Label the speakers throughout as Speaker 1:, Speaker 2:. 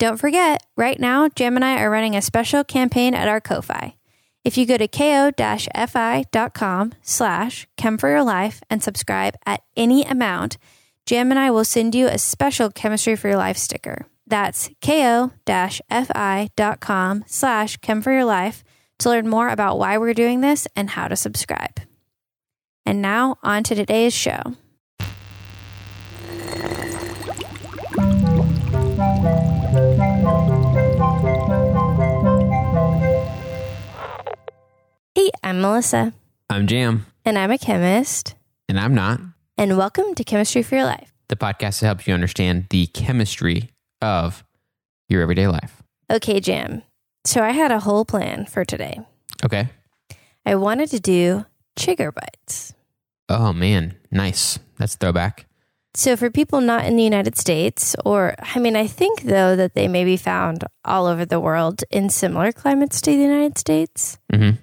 Speaker 1: Don't forget, right now, Jam and I are running a special campaign at our Ko-Fi. If you go to ko-fi.com slash chem for your life and subscribe at any amount, Jam and I will send you a special Chemistry for Your Life sticker. That's ko-fi.com slash chem for your life to learn more about why we're doing this and how to subscribe. And now on to today's show. Hey, I'm Melissa,
Speaker 2: I'm Jam,
Speaker 1: and I'm a chemist,
Speaker 2: and I'm not.
Speaker 1: and welcome to Chemistry for Your Life.
Speaker 2: The podcast that helps you understand the chemistry of your everyday life.
Speaker 1: Okay, Jam. So I had a whole plan for today.
Speaker 2: Okay.
Speaker 1: I wanted to do chigger bites.
Speaker 2: Oh, man. Nice. That's throwback.
Speaker 1: So, for people not in the United States, or I mean, I think though that they may be found all over the world in similar climates to the United States,
Speaker 2: Mm-hmm.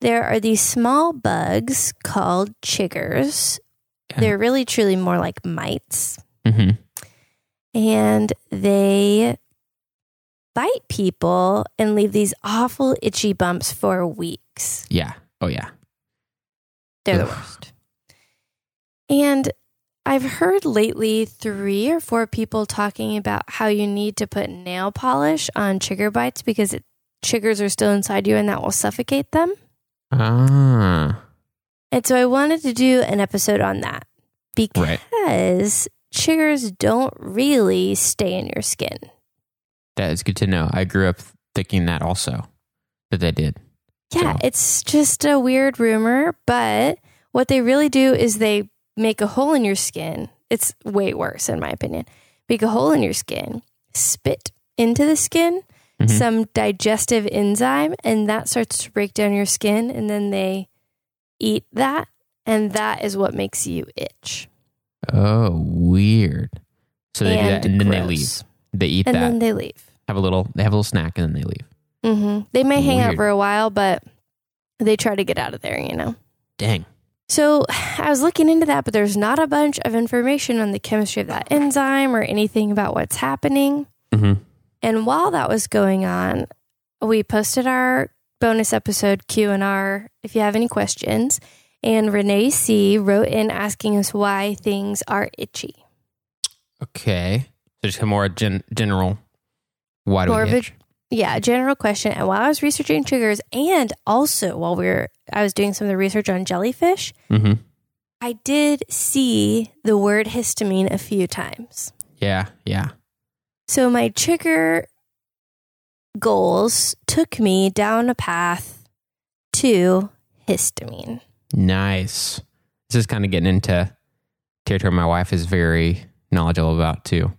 Speaker 1: There are these small bugs called chiggers.
Speaker 2: Yeah.
Speaker 1: They're really truly more like mites,
Speaker 2: Mm-hmm.
Speaker 1: and they bite people and leave these awful itchy bumps for weeks.
Speaker 2: Yeah. Oh, yeah.
Speaker 1: They're the worst. And I've heard lately three or four people talking about how you need to put nail polish on chigger bites because it, chiggers are still inside you and that will suffocate them.
Speaker 2: Ah.
Speaker 1: And so I wanted to do an episode on that because
Speaker 2: Right.
Speaker 1: chiggers don't really stay in your skin.
Speaker 2: That is good to know. I grew up thinking that also, that they did.
Speaker 1: Yeah,
Speaker 2: So-
Speaker 1: it's just a weird rumor, but what they really do is they make a hole in your skin. It's way worse, in my opinion. Make a hole in your skin, spit into the skin
Speaker 2: Mhm.
Speaker 1: some digestive enzyme, and that starts to break down your skin, and then they eat that, and that is what makes you itch.
Speaker 2: Oh, weird. So they do that and then they leave. They eat
Speaker 1: And
Speaker 2: that, And
Speaker 1: then they leave.
Speaker 2: have a little, they have a little snack, and then they leave.
Speaker 1: hmm They may hang out for a while, but they try to get out of there, you know?
Speaker 2: Dang.
Speaker 1: So I was looking into that, but there's not a bunch of information on the chemistry of that enzyme or anything about what's happening.
Speaker 2: Mm-hmm.
Speaker 1: And while that was going on, we posted our bonus episode Q and R. If you have any questions, and Renee C wrote in asking us why things are itchy.
Speaker 2: Okay. So just a more gen- general. Why do
Speaker 1: More
Speaker 2: we
Speaker 1: of a- Yeah, general question. And while I was researching chiggers, and also while we were, I was doing some of the research on jellyfish.
Speaker 2: Mm-hmm.
Speaker 1: I did see the word histamine a few times.
Speaker 2: Yeah. Yeah.
Speaker 1: So my chigger goals took me down a path to histamine.
Speaker 2: Nice. This is kind of getting into territory my wife is very knowledgeable about too.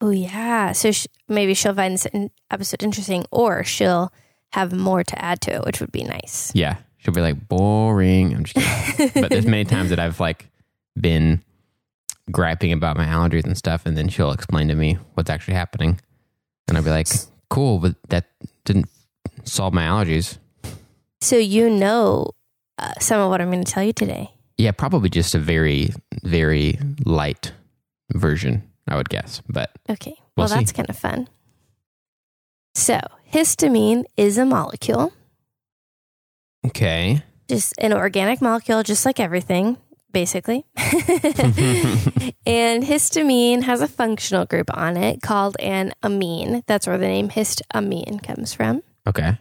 Speaker 1: Oh yeah, so sh- maybe she'll find this in- episode interesting, or she'll have more to add to it, which would be nice.
Speaker 2: Yeah. She'll be like, boring. I'm just kidding. but there's many times that I've like been griping about my allergies and stuff, and then she'll explain to me what's actually happening. And I'll be like, cool, but that didn't solve my allergies.
Speaker 1: So you know uh, some of what I'm going to tell you today.
Speaker 2: Yeah, probably just a very, very light version, I would guess. But
Speaker 1: Okay, well
Speaker 2: We'll
Speaker 1: that's kind of fun. So histamine is a molecule,
Speaker 2: okay.
Speaker 1: just an organic molecule, just like everything, basically. And histamine has a functional group on it called an amine. That's where the name histamine comes from.
Speaker 2: Okay.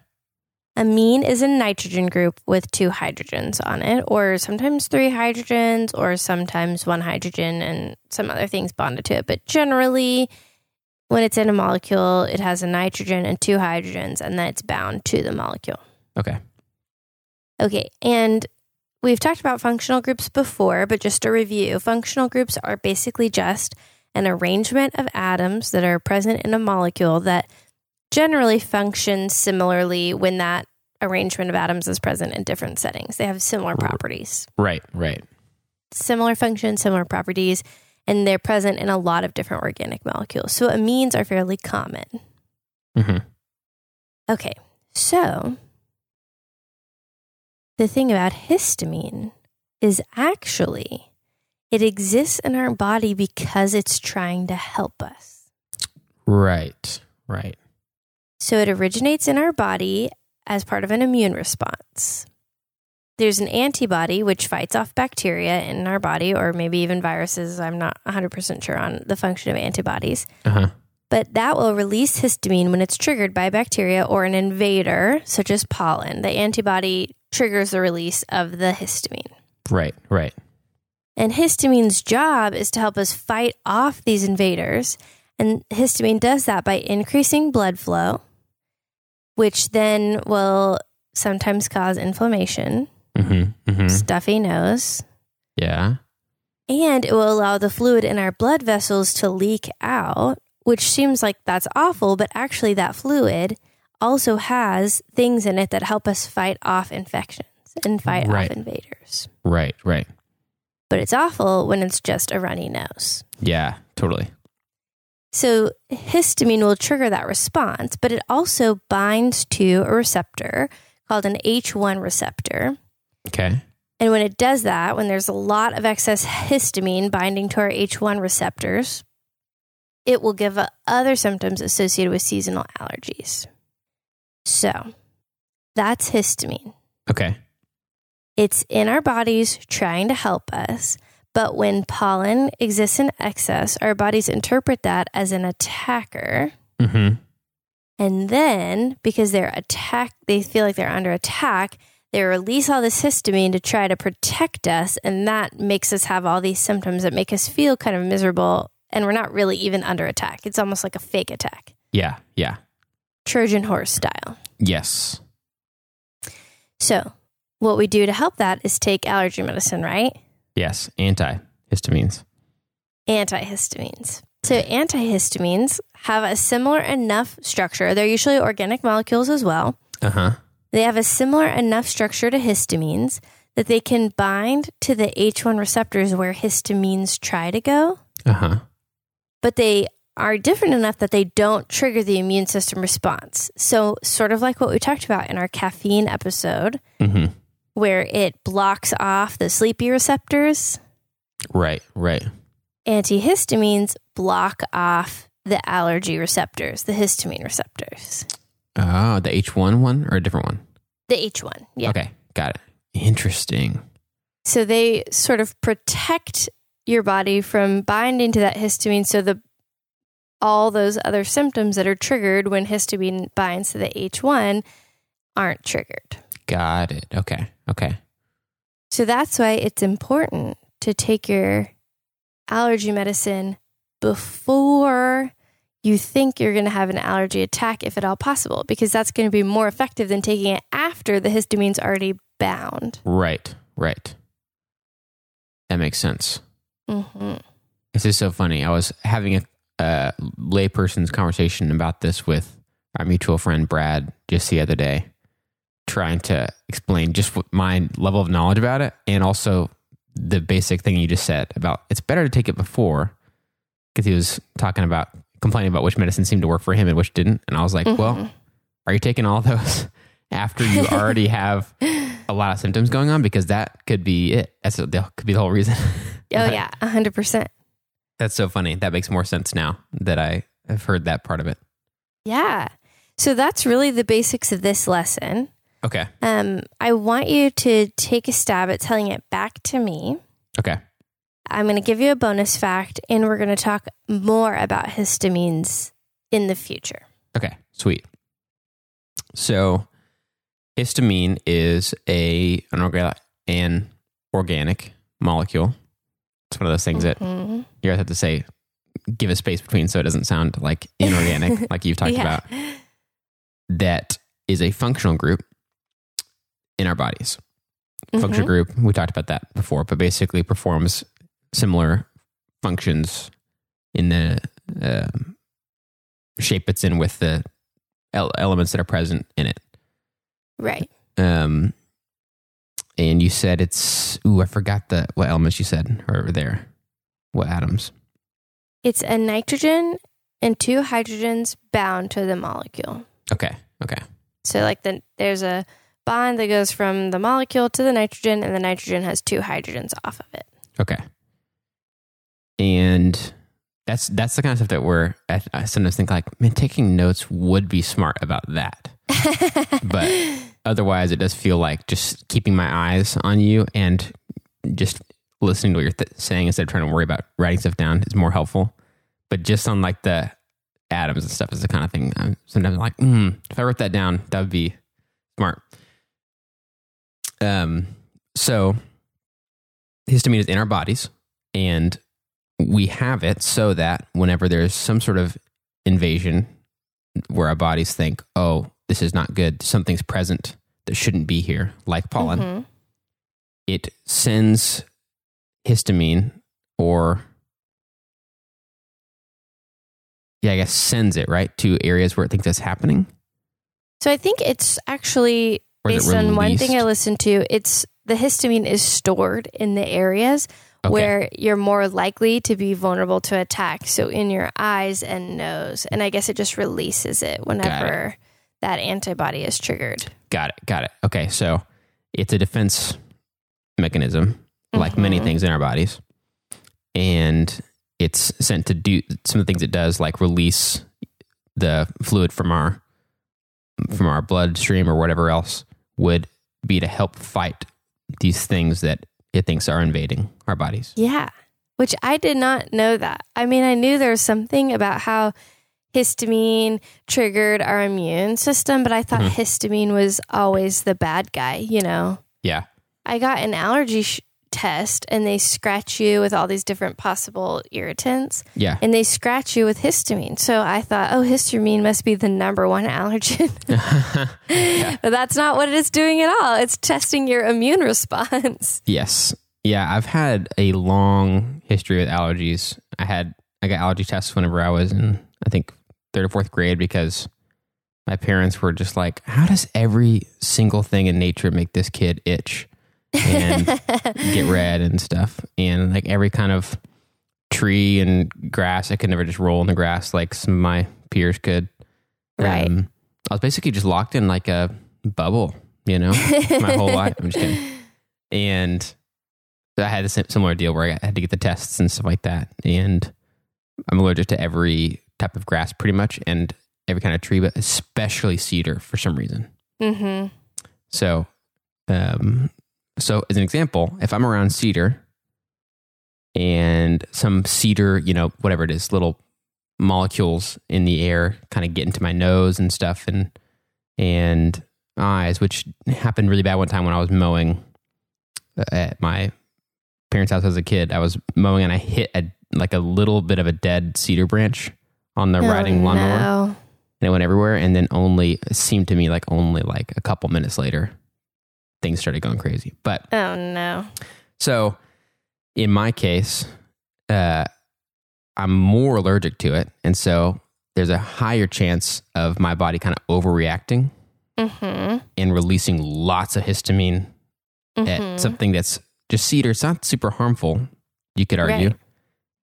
Speaker 1: Amine is a nitrogen group with two hydrogens on it, or sometimes three hydrogens, or sometimes one hydrogen and some other things bonded to it. But generally, when it's in a molecule, it has a nitrogen and two hydrogens, and then it's bound to the molecule.
Speaker 2: Okay.
Speaker 1: Okay, and we've talked about functional groups before, but just a review functional groups are basically just an arrangement of atoms that are present in a molecule that generally function similarly when that arrangement of atoms is present in different settings. They have similar properties,
Speaker 2: Right. Right.
Speaker 1: similar functions, similar properties, and they're present in a lot of different organic molecules. So amines are fairly common.
Speaker 2: hmm
Speaker 1: Okay, so the thing about histamine is actually it exists in our body because it's trying to help us.
Speaker 2: Right. Right.
Speaker 1: So it originates in our body as part of an immune response. There's an antibody which fights off bacteria in our body, or maybe even viruses. I'm not 100% sure on the function of antibodies.
Speaker 2: Uh huh.
Speaker 1: But that will release histamine when it's triggered by bacteria or an invader, such as pollen. The antibody triggers the release of the histamine.
Speaker 2: Right. Right.
Speaker 1: And histamine's job is to help us fight off these invaders. And histamine does that by increasing blood flow, which then will sometimes cause inflammation,
Speaker 2: Mm-hmm. Mm-hmm.
Speaker 1: stuffy nose,
Speaker 2: Yeah.
Speaker 1: and it will allow the fluid in our blood vessels to leak out, which seems like that's awful, but actually, that fluid also has things in it that help us fight off infections and fight
Speaker 2: Right.
Speaker 1: off invaders.
Speaker 2: Right. Right.
Speaker 1: But it's awful when it's just a runny nose.
Speaker 2: Yeah. Totally.
Speaker 1: So histamine will trigger that response, but it also binds to a receptor called an H1 receptor.
Speaker 2: Okay.
Speaker 1: And when it does that, when there's a lot of excess histamine binding to our H1 receptors, it will give other symptoms associated with seasonal allergies. So that's histamine.
Speaker 2: Okay.
Speaker 1: It's in our bodies trying to help us. But when pollen exists in excess, our bodies interpret that as an attacker.
Speaker 2: Mm-hmm.
Speaker 1: And then, because they're attack, they feel like they're under attack. They release all this histamine to try to protect us, and that makes us have all these symptoms that make us feel kind of miserable. And we're not really even under attack. It's almost like a fake attack,
Speaker 2: Yeah. Yeah.
Speaker 1: Trojan horse style.
Speaker 2: Yes.
Speaker 1: So, what we do to help that is take allergy medicine, right?
Speaker 2: Yes. Antihistamines.
Speaker 1: Antihistamines. So, antihistamines have a similar enough structure. They're usually organic molecules as well.
Speaker 2: Uh huh.
Speaker 1: They have a similar enough structure to histamines that they can bind to the H1 receptors where histamines try to go,
Speaker 2: Uh huh.
Speaker 1: but they are different enough that they don't trigger the immune system response. So, sort of like what we talked about in our caffeine episode,
Speaker 2: Mm-hmm.
Speaker 1: where it blocks off the sleepy receptors,
Speaker 2: Right. Right.
Speaker 1: antihistamines block off the allergy receptors, the histamine receptors,
Speaker 2: Oh, the H one one or a different one?
Speaker 1: the H1. Yeah.
Speaker 2: Okay. Got it. Interesting.
Speaker 1: So they sort of protect your body from binding to that histamine so the all those other symptoms that are triggered when histamine binds to the H1 aren't triggered.
Speaker 2: Got it. Okay. Okay.
Speaker 1: So that's why it's important to take your allergy medicine before you think you're going to have an allergy attack, if at all possible, because that's going to be more effective than taking it after the histamine's already bound.
Speaker 2: Right. Right. That makes sense.
Speaker 1: hmm
Speaker 2: This is so funny. I was having a uh, layperson's conversation about this with our mutual friend Brad just the other day, trying to explain just my level of knowledge about it, and also the basic thing you just said about it's better to take it before, because he was talking about complaining about which medicine seemed to work for him and which didn't, and I was like, well, are you taking all those after you already have a lot of symptoms going on? Because that could be it. That's that could be the whole reason.
Speaker 1: Oh, yeah, 100%.
Speaker 2: That's so funny. That makes more sense now that I have heard that part of it.
Speaker 1: Yeah. So that's really the basics of this lesson.
Speaker 2: Okay.
Speaker 1: Um, I want you to take a stab at telling it back to me.
Speaker 2: Okay.
Speaker 1: I'm going to give you a bonus fact, and we're going to talk more about histamines in the future.
Speaker 2: Okay. Sweet. So, histamine is a an, orga- an organic molecule. It's one of those things that
Speaker 1: Mhm.
Speaker 2: you guys have to say, give a space between so it doesn't sound like inorganic, like you've talked
Speaker 1: Yeah.
Speaker 2: about. That is a functional group in our bodies. Functional
Speaker 1: Mhm.
Speaker 2: group, we talked about that before, but basically performs similar functions in the um shape it's in with the elements that are present in it.
Speaker 1: Right.
Speaker 2: Um, and you said it's ooh, I forgot the what elements you said are over there. What atoms?
Speaker 1: It's a nitrogen and two hydrogens bound to the molecule.
Speaker 2: Okay, okay,
Speaker 1: So, like, the, there's a bond that goes from the molecule to the nitrogen, and the nitrogen has two hydrogens off of it.
Speaker 2: okay. And that's that's the kind of stuff that we're. I, I sometimes think like, man, taking notes would be smart about that. but otherwise, it does feel like just keeping my eyes on you and just listening to what you're th- saying instead of trying to worry about writing stuff down is more helpful. But just on like the atoms and stuff is the kind of thing I'm sometimes like, mm, if I wrote that down, that would be smart. Um, so histamine is in our bodies, and we have it so that whenever there's some sort of invasion where our bodies think, oh, this is not good, something's present that shouldn't be here, like pollen,
Speaker 1: Mhm.
Speaker 2: it sends histamine or yeah, I guess sends it right to areas where it thinks that's happening.
Speaker 1: So I think it's actually
Speaker 2: is it
Speaker 1: based on one thing I listened to. It's the histamine is stored in the areas
Speaker 2: Okay.
Speaker 1: where you're more likely to be vulnerable to attack. So in your eyes and nose, and I guess it just releases it whenever that antibody is triggered.
Speaker 2: Got it. Got it. Okay. So it's a defense mechanism, like many
Speaker 1: Mhm.
Speaker 2: things in our bodies. And it's sent to do some of the things it does, like release the fluid from our from our bloodstream or whatever else would be to help fight these things that it thinks are invading our bodies.
Speaker 1: Yeah, which I did not know that. I mean, I knew there was something about how histamine triggered our immune system, but I thought
Speaker 2: Mhm.
Speaker 1: histamine was always the bad guy, you know?
Speaker 2: Yeah.
Speaker 1: I got an allergy sh- test and they scratch you with all these different possible irritants
Speaker 2: Yeah.
Speaker 1: and they scratch you with histamine. So I thought, oh, histamine must be the number one allergen. but that's not what it's doing at all. It's testing your immune response.
Speaker 2: Yes. Yeah, I've had a long history with allergies. I had I got allergy tests whenever I was in I think third or fourth grade because my parents were just like, "How does every single thing in nature make this kid itch and get red and stuff?" And like every kind of tree and grass, I could never just roll in the grass like some of my peers could.
Speaker 1: Right.
Speaker 2: Um, I was basically just locked in like a bubble, you know, my whole life. I'm just kidding. And I had a similar deal where I had to get the tests and stuff like that. And I'm allergic to every type of grass pretty much and every kind of tree, but especially cedar for some reason.
Speaker 1: hmm
Speaker 2: So, um, so as an example, if I'm around cedar and some cedar, you know, whatever it is, little molecules in the air kind of get into my nose and stuff and and eyes, which happened really bad one time when I was mowing at my parents' house as a kid. I was mowing and I hit a like a little bit of a dead cedar branch on the riding lawnmower
Speaker 1: no.
Speaker 2: and it went everywhere. And then only it seemed to me like only like a couple minutes later, things started going crazy. But
Speaker 1: Oh no.
Speaker 2: so in my case, uh, I'm more allergic to it, and so there's a higher chance of my body kind of overreacting
Speaker 1: hmm
Speaker 2: and releasing lots of histamine
Speaker 1: hmm
Speaker 2: at something that's just cedar. It's not super harmful, you could argue,
Speaker 1: Right.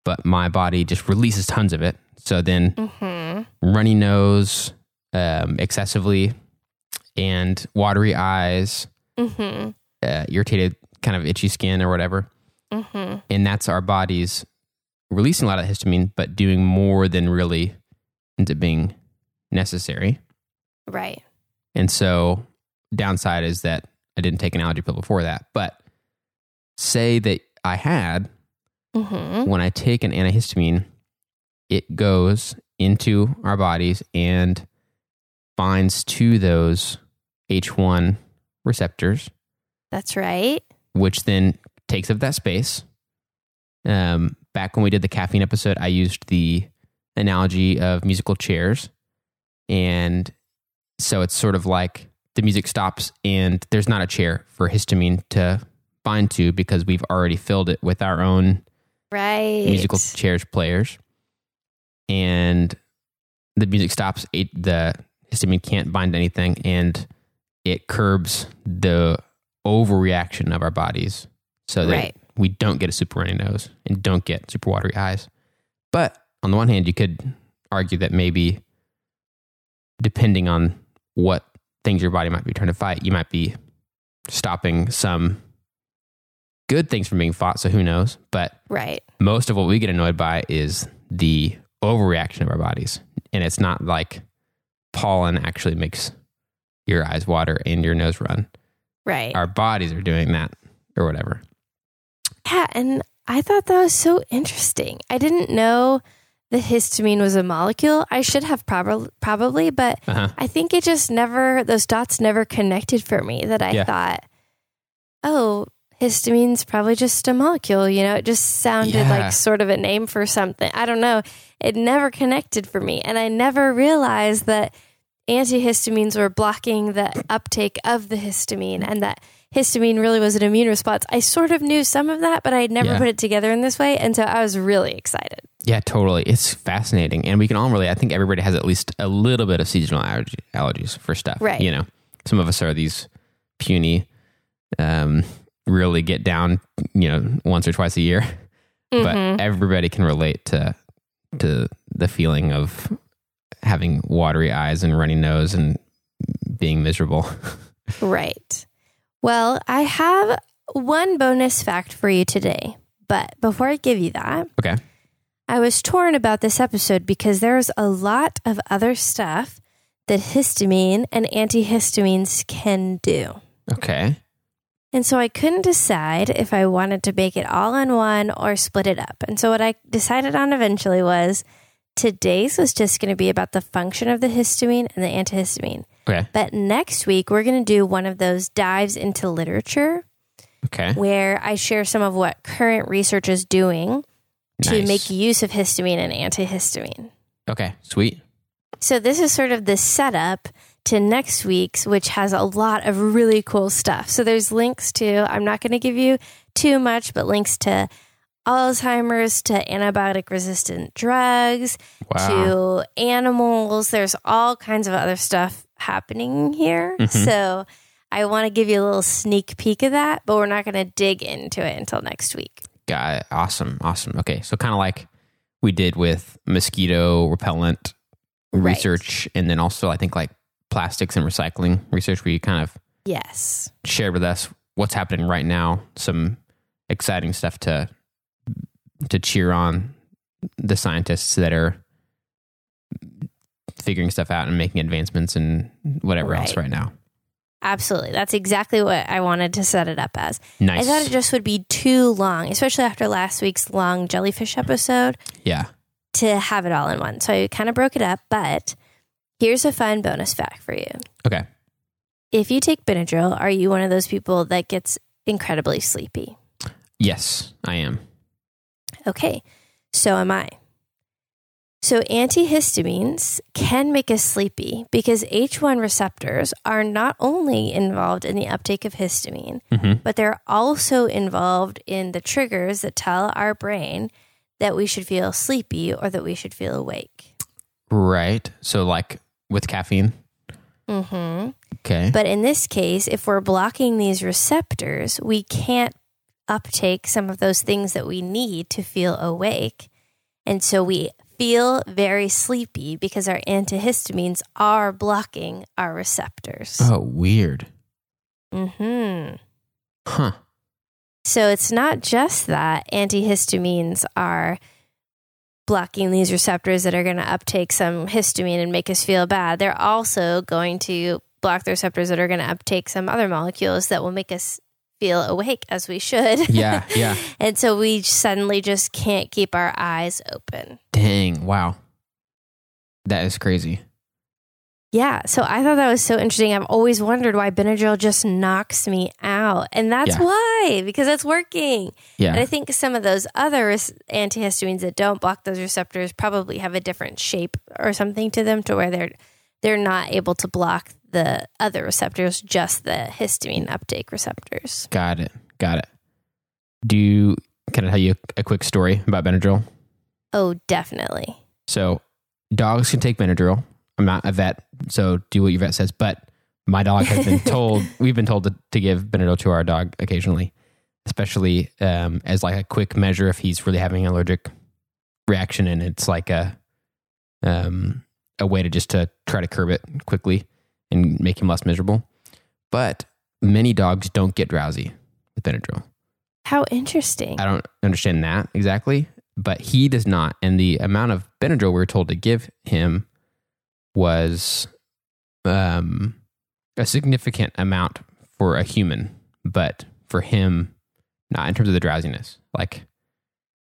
Speaker 2: but my body just releases tons of it. So then
Speaker 1: hmm
Speaker 2: runny nose, um, excessively, and watery eyes,
Speaker 1: hmm
Speaker 2: uh, irritated, kind of itchy skin or whatever.
Speaker 1: hmm
Speaker 2: And that's our bodies releasing a lot of histamine, but doing more than really ends up being necessary.
Speaker 1: Right.
Speaker 2: And so, downside is that I didn't take an allergy pill before that. But say that I had,
Speaker 1: hmm
Speaker 2: when I take an antihistamine, it goes into our bodies and binds to those H1 receptors,
Speaker 1: That's right.
Speaker 2: which then takes up that space. Um, back when we did the caffeine episode, I used the analogy of musical chairs. And so it's sort of like the music stops and there's not a chair for histamine to bind to because we've already filled it with our own
Speaker 1: Right.
Speaker 2: musical chairs players and the music stops it, the histamine can't bind anything and it curbs the overreaction of our bodies so that
Speaker 1: Right.
Speaker 2: we don't get a super runny nose and don't get super watery eyes but on the one hand you could argue that maybe depending on what things your body might be trying to fight you might be stopping some good things from being fought so who knows but
Speaker 1: Right.
Speaker 2: most of what we get annoyed by is the overreaction of our bodies. And it's not like pollen actually makes your eyes water and your nose run.
Speaker 1: Right.
Speaker 2: Our bodies are doing that or whatever.
Speaker 1: Yeah, and I thought that was so interesting. I didn't know that histamine was a molecule. I should have prob- probably, but
Speaker 2: Uh-huh.
Speaker 1: I think it just never, those dots never connected for me that I
Speaker 2: Yeah.
Speaker 1: thought, oh, histamine's probably just a molecule. You know, it just sounded
Speaker 2: Yeah.
Speaker 1: like sort of a name for something. I don't know. It never connected for me. And I never realized that antihistamines were blocking the uptake of the histamine and that histamine really was an immune response. I sort of knew some of that, but I had never
Speaker 2: Yeah.
Speaker 1: put it together in this way. And so I was really excited.
Speaker 2: Yeah, totally. It's fascinating. And we can all really, I think everybody has at least a little bit of seasonal allergy, allergies for stuff.
Speaker 1: Right.
Speaker 2: You know, some of us are these puny, um, really get down, you know, once or twice a year.
Speaker 1: Mhm.
Speaker 2: But everybody can relate to to the feeling of having watery eyes and runny nose and being miserable.
Speaker 1: Right. Well, I have one bonus fact for you today. But before I give you that,
Speaker 2: Okay.
Speaker 1: I was torn about this episode because there's a lot of other stuff that histamine and antihistamines can do.
Speaker 2: Okay.
Speaker 1: And so I couldn't decide if I wanted to bake it all in one or split it up. And so what I decided on eventually was today's was just going to be about the function of the histamine and the antihistamine.
Speaker 2: Okay.
Speaker 1: But next week, we're going to do one of those dives into literature
Speaker 2: Okay.
Speaker 1: where I share some of what current research is doing to make use of histamine and antihistamine.
Speaker 2: Okay. Sweet.
Speaker 1: So, this is sort of the setup to next week's, which has a lot of really cool stuff. So, there's links to, I'm not going to give you too much, but links to Alzheimer's, to antibiotic resistant drugs,
Speaker 2: Wow.
Speaker 1: to animals. There's all kinds of other stuff happening here.
Speaker 2: Mhm.
Speaker 1: So I want to give you a little sneak peek of that, but we're not going to dig into it until next week.
Speaker 2: Got it. Awesome. Awesome. Okay. So kind of like we did with mosquito repellent
Speaker 1: Right.
Speaker 2: research and then also I think like plastics and recycling research where you kind of
Speaker 1: Yes.
Speaker 2: shared with us what's happening right now, some exciting stuff to to cheer on the scientists that are figuring stuff out and making advancements and whatever else
Speaker 1: Right.
Speaker 2: right now.
Speaker 1: Absolutely. That's exactly what I wanted to set it up as.
Speaker 2: Nice.
Speaker 1: I thought it just would be too long, especially after last week's long jellyfish episode,
Speaker 2: yeah.
Speaker 1: to have it all in one. So I kind of broke it up, but here's a fun bonus fact for you.
Speaker 2: Okay.
Speaker 1: If you take Benadryl, are you one of those people that gets incredibly sleepy?
Speaker 2: Yes, I am.
Speaker 1: Okay, so am I. So, antihistamines can make us sleepy because H1 receptors are not only involved in the uptake of histamine,
Speaker 2: hmm
Speaker 1: but they're also involved in the triggers that tell our brain that we should feel sleepy or that we should feel awake.
Speaker 2: Right. So like with caffeine.
Speaker 1: hmm
Speaker 2: Okay.
Speaker 1: But in this case, if we're blocking these receptors, we can't uptake some of those things that we need to feel awake. And so we feel very sleepy because our antihistamines are blocking our receptors.
Speaker 2: oh, weird.
Speaker 1: hmm
Speaker 2: Huh.
Speaker 1: So it's not just that antihistamines are blocking these receptors that are going to uptake some histamine and make us feel bad. They're also going to block the receptors that are going to uptake some other molecules that will make us feel awake as we should.
Speaker 2: Yeah. Yeah.
Speaker 1: and so we suddenly just can't keep our eyes open.
Speaker 2: Dang. Wow. That is crazy.
Speaker 1: Yeah, so I thought that was so interesting. I've always wondered why Benadryl just knocks me out. And that's
Speaker 2: Yeah.
Speaker 1: why, because it's working.
Speaker 2: Yeah.
Speaker 1: And I think some of those other antihistamines that don't block those receptors probably have a different shape or something to them to where they're they're not able to block the other receptors, just the histamine uptake receptors.
Speaker 2: Got it. Got it. Do you, can I tell you a quick story about Benadryl?
Speaker 1: Oh, definitely.
Speaker 2: So dogs can take Benadryl. I'm not a vet, so do what your vet says. But my dog has been told, we've been told to, to give Benadryl to our dog occasionally, especially um, as like a quick measure if he's really having an allergic reaction, and it's like a um, a way to just to try to curb it quickly and make him less miserable. But many dogs don't get drowsy with Benadryl.
Speaker 1: How interesting.
Speaker 2: I don't understand that exactly, but he does not. And the amount of Benadryl we are told to give him was um, a significant amount for a human, but for him, not in terms of the drowsiness, like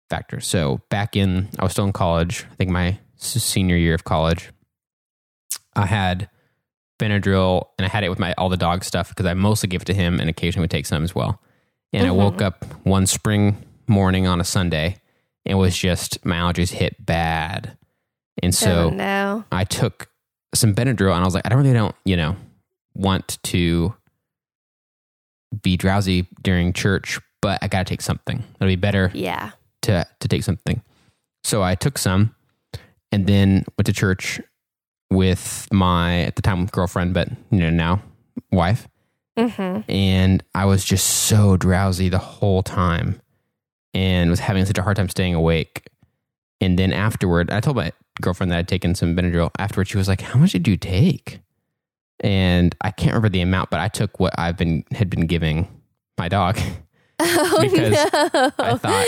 Speaker 2: factor. So back in, I was still in college. I think my senior year of college, I had Benadryl and I had it with my all the dog stuff because I mostly give it to him and occasionally would take some as well. And I woke up one spring morning on a Sunday and was just my allergies hit bad. And so
Speaker 1: oh, no.
Speaker 2: I took some Benadryl and I was like, I don't really don't, you know, want to be drowsy during church, but I got to take something. It'll be better
Speaker 1: Yeah.
Speaker 2: to to take something. So I took some and then went to church with my at the time girlfriend, but you know now wife,
Speaker 1: Mm-hmm.
Speaker 2: and I was just so drowsy the whole time, and was having such a hard time staying awake. And then afterward, I told my girlfriend that I'd taken some Benadryl. Afterward, she was like, "How much did you take?" And I can't remember the amount, but I took what I've been had been giving my dog.
Speaker 1: Oh,
Speaker 2: Because
Speaker 1: no.
Speaker 2: I thought,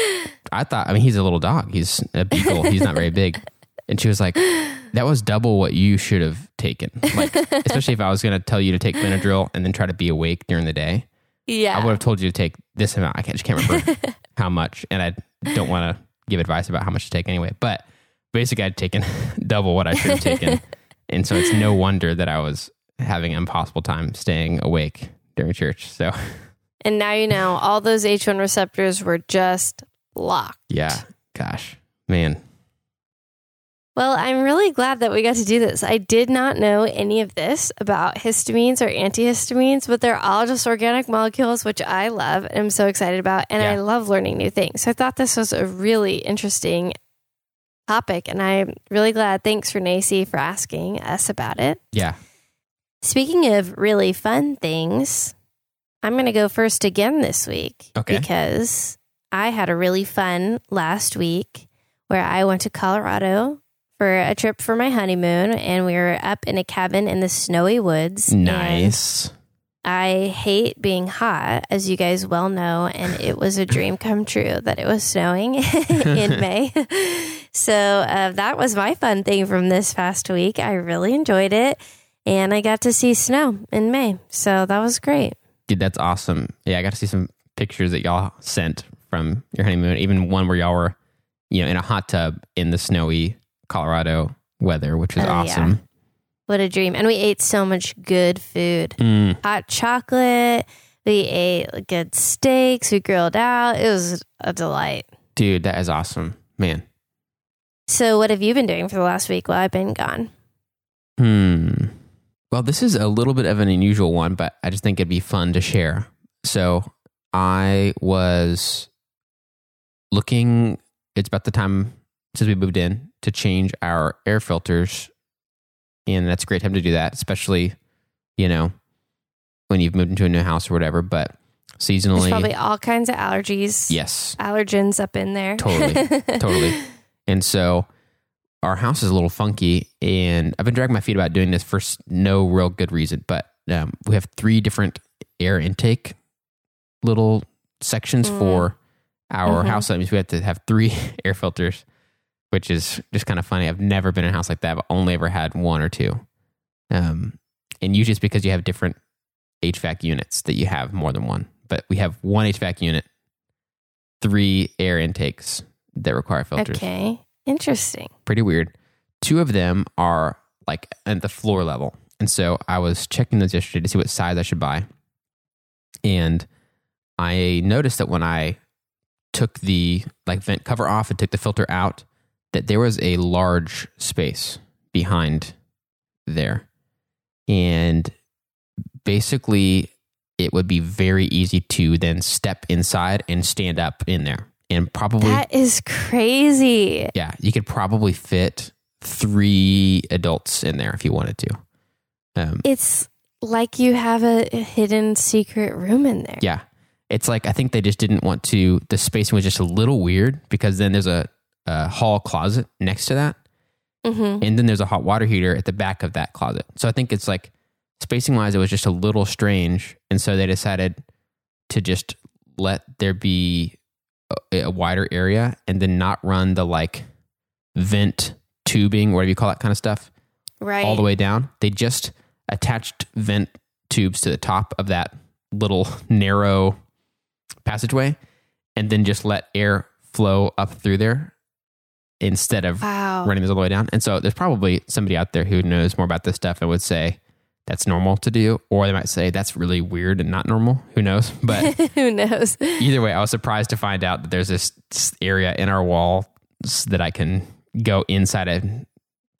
Speaker 2: I thought, I mean, he's a little dog. He's a beagle. He's not very big. And she was like, that was double what you should have taken. Like, especially if I was going to tell you to take Benadryl and then try to be awake during the day.
Speaker 1: yeah.
Speaker 2: I would have told you to take this amount. I can't, just can't remember how much. And I don't want to give advice about how much to take anyway. But basically, I'd taken double what I should have taken. and so it's no wonder that I was having an impossible time staying awake during church. So,
Speaker 1: and now you know all those H1 receptors were just blocked.
Speaker 2: yeah, gosh, man.
Speaker 1: Well, I'm really glad that we got to do this. I did not know any of this about histamines or antihistamines, but they're all just organic molecules, which I love and I'm so excited about. And I love learning new things. So I thought this was a really interesting topic. And I'm really glad. Thanks for Nacy for asking us about it.
Speaker 2: Yeah.
Speaker 1: Speaking of really fun things, I'm going to go first again this week
Speaker 2: Okay.
Speaker 1: because I had a really fun last week where I went to Colorado for a trip for my honeymoon and we were up in a cabin in the snowy woods.
Speaker 2: Nice.
Speaker 1: I hate being hot, as you guys well know, and it was a dream come true that it was snowing in May. So uh, that was my fun thing from this past week. I really enjoyed it, and I got to see snow in May. So that was great.
Speaker 2: Dude, that's awesome. Yeah, I got to see some pictures that y'all sent from your honeymoon. Even one where y'all were, you know, in a hot tub in the snowy Colorado weather, which is
Speaker 1: Oh, yeah. What a dream. And we ate so much good food
Speaker 2: Mm,
Speaker 1: hot chocolate. We ate good steaks. We grilled out. It was a delight.
Speaker 2: dude, that is awesome, man.
Speaker 1: So, what have you been doing for the last week while I've been gone?
Speaker 2: Hmm. Well, this is a little bit of an unusual one, but I just think it'd be fun to share. So I was looking, it's about the time since we moved in to change our air filters. And that's a great time to do that, especially, you know, when you've moved into a new house or whatever. But
Speaker 1: There's
Speaker 2: seasonally,
Speaker 1: probably all kinds of allergies,
Speaker 2: yes,
Speaker 1: allergens up in there.
Speaker 2: Totally. totally. And so our house is a little funky, and I've been dragging my feet about doing this for no real good reason. But um, we have three different air intake little sections
Speaker 1: Mm.
Speaker 2: for our
Speaker 1: Mhm.
Speaker 2: house. That means we have to have three air filters, which is just kind of funny. I've never been in a house like that. I've only ever had one or two. Um, and usually it's because you have different HVAC units that you have more than one. But we have one HVAC unit, three air intakes that require filters.
Speaker 1: Okay. Interesting.
Speaker 2: Pretty weird. Two of them are like at the floor level. And so I was checking those yesterday to see what size I should buy. And I noticed that when I took the like vent cover off and took the filter out, that there was a large space behind there. And basically it would be very easy to then step inside and stand up in there. And probably
Speaker 1: That is crazy.
Speaker 2: yeah, you could probably fit three adults in there if you wanted to. Um,
Speaker 1: It's like you have a hidden secret room in there.
Speaker 2: yeah, it's like I think they just didn't want to. The spacing was just a little weird because then there's a, a hall closet next to that,
Speaker 1: hmm
Speaker 2: and then there's a hot water heater at the back of that closet. So I think it's like spacing wise, it was just a little strange, and so they decided to just let there be a, a wider area and then not run the like vent tubing, whatever you call that kind of stuff,
Speaker 1: Right.
Speaker 2: all the way down. They just attached vent tubes to the top of that little narrow passageway and then just let air flow up through there instead of
Speaker 1: Wow.
Speaker 2: running this all the way down. And so there's probably somebody out there who knows more about this stuff and would say that's normal to do, or they might say that's really weird and not normal. Who knows? But
Speaker 1: Who knows?
Speaker 2: either way, I was surprised to find out that there's this area in our wall that I can go inside and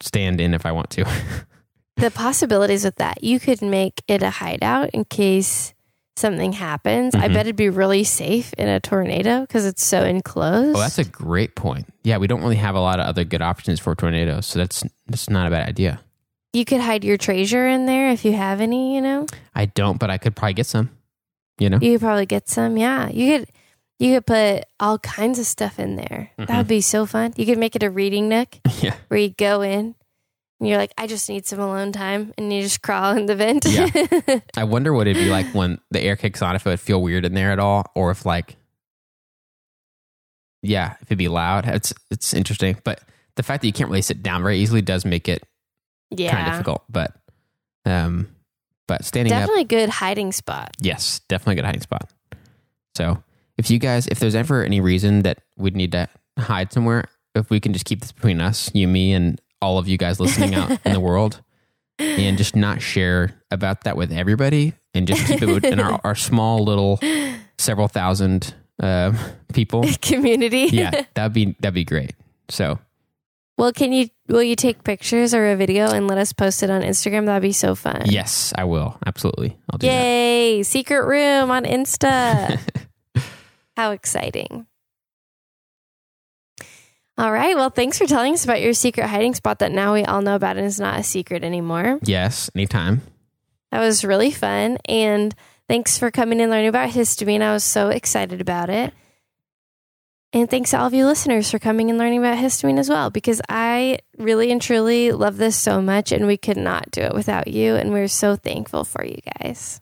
Speaker 2: stand in if I want to.
Speaker 1: the possibilities with that. You could make it a hideout in case something happens. I
Speaker 2: Mhm.
Speaker 1: bet it'd be really safe in a tornado because it's so enclosed.
Speaker 2: oh, that's a great point. Yeah, we don't really have a lot of other good options for tornadoes, so that's that's not a bad idea.
Speaker 1: you could hide your treasure in there if you have any, you know?
Speaker 2: I don't, but I could probably get some. You know,
Speaker 1: You could probably get some. Yeah. You could you could put all kinds of stuff in there. That
Speaker 2: Mhm.
Speaker 1: would be so fun. You could make it a reading nook
Speaker 2: yeah.
Speaker 1: where you go in and you're like, I just need some alone time and you just crawl in the vent.
Speaker 2: Yeah. I wonder what it'd be like when the air kicks on, if it would feel weird in there at all, or if like, yeah, if it'd be loud. It's it's interesting, but the fact that you can't really sit down very easily does make it
Speaker 1: yeah.
Speaker 2: kind of difficult. But, um, but standing
Speaker 1: Definitely a good hiding spot.
Speaker 2: yes, definitely a good hiding spot. So if you guys, if there's ever any reason that we'd need to hide somewhere, if we can just keep this between us, you, me, and all of you guys listening out in the world, and just not share about that with everybody, and just keep it in our, our small little several thousand uh, people.
Speaker 1: Community.
Speaker 2: Yeah, that'd be that'd be great. So
Speaker 1: Well, can you will you take pictures or a video and let us post it on Instagram? That'd be so fun.
Speaker 2: yes, I will absolutely. I'll do that.
Speaker 1: Yay! Secret room on Insta. How exciting. All right. Well, thanks for telling us about your secret hiding spot that now we all know about and is not a secret anymore.
Speaker 2: Yes, anytime.
Speaker 1: That was really fun. And thanks for coming and learning about histamine. I was so excited about it. And thanks to all of you listeners for coming and learning about histamine as well, because I really and truly love this so much and we could not do it without you. And we're so thankful for you guys.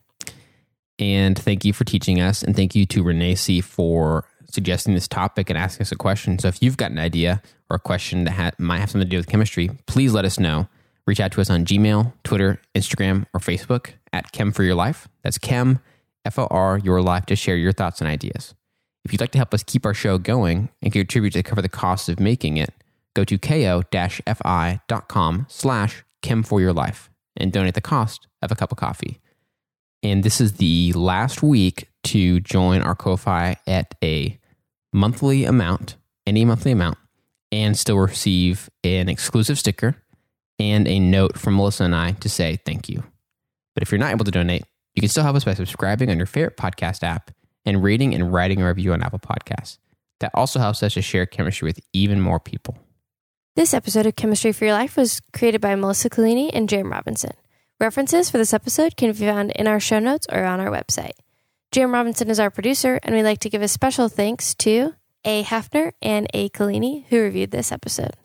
Speaker 2: And thank you for teaching us. And thank you to Renee C. for suggesting this topic and asking us a question. So if you've got an idea or a question that ha- might have something to do with chemistry, please let us know. Reach out to us on Gmail, Twitter, Instagram, or Facebook at Chem for Your Life. That's Chem, F O R, Your Life, to share your thoughts and ideas. If you'd like to help us keep our show going and contribute to cover the costs of making it, go to ko-fi.com slash chem for your life and donate the cost of a cup of coffee. And this is the last week to join our Ko-Fi at a monthly amount, any monthly amount, and still receive an exclusive sticker and a note from Melissa and I to say thank you. But if you're not able to donate, you can still help us by subscribing on your favorite podcast app and rating and writing a review on Apple Podcasts. That also helps us to share chemistry with even more people.
Speaker 1: This episode of Chemistry for Your Life was created by Melissa Collini and Jam Robinson. References for this episode can be found in our show notes or on our website. Jam Robinson is our producer, and we'd like to give a special thanks to A. Hefner and A. Collini, who reviewed this episode.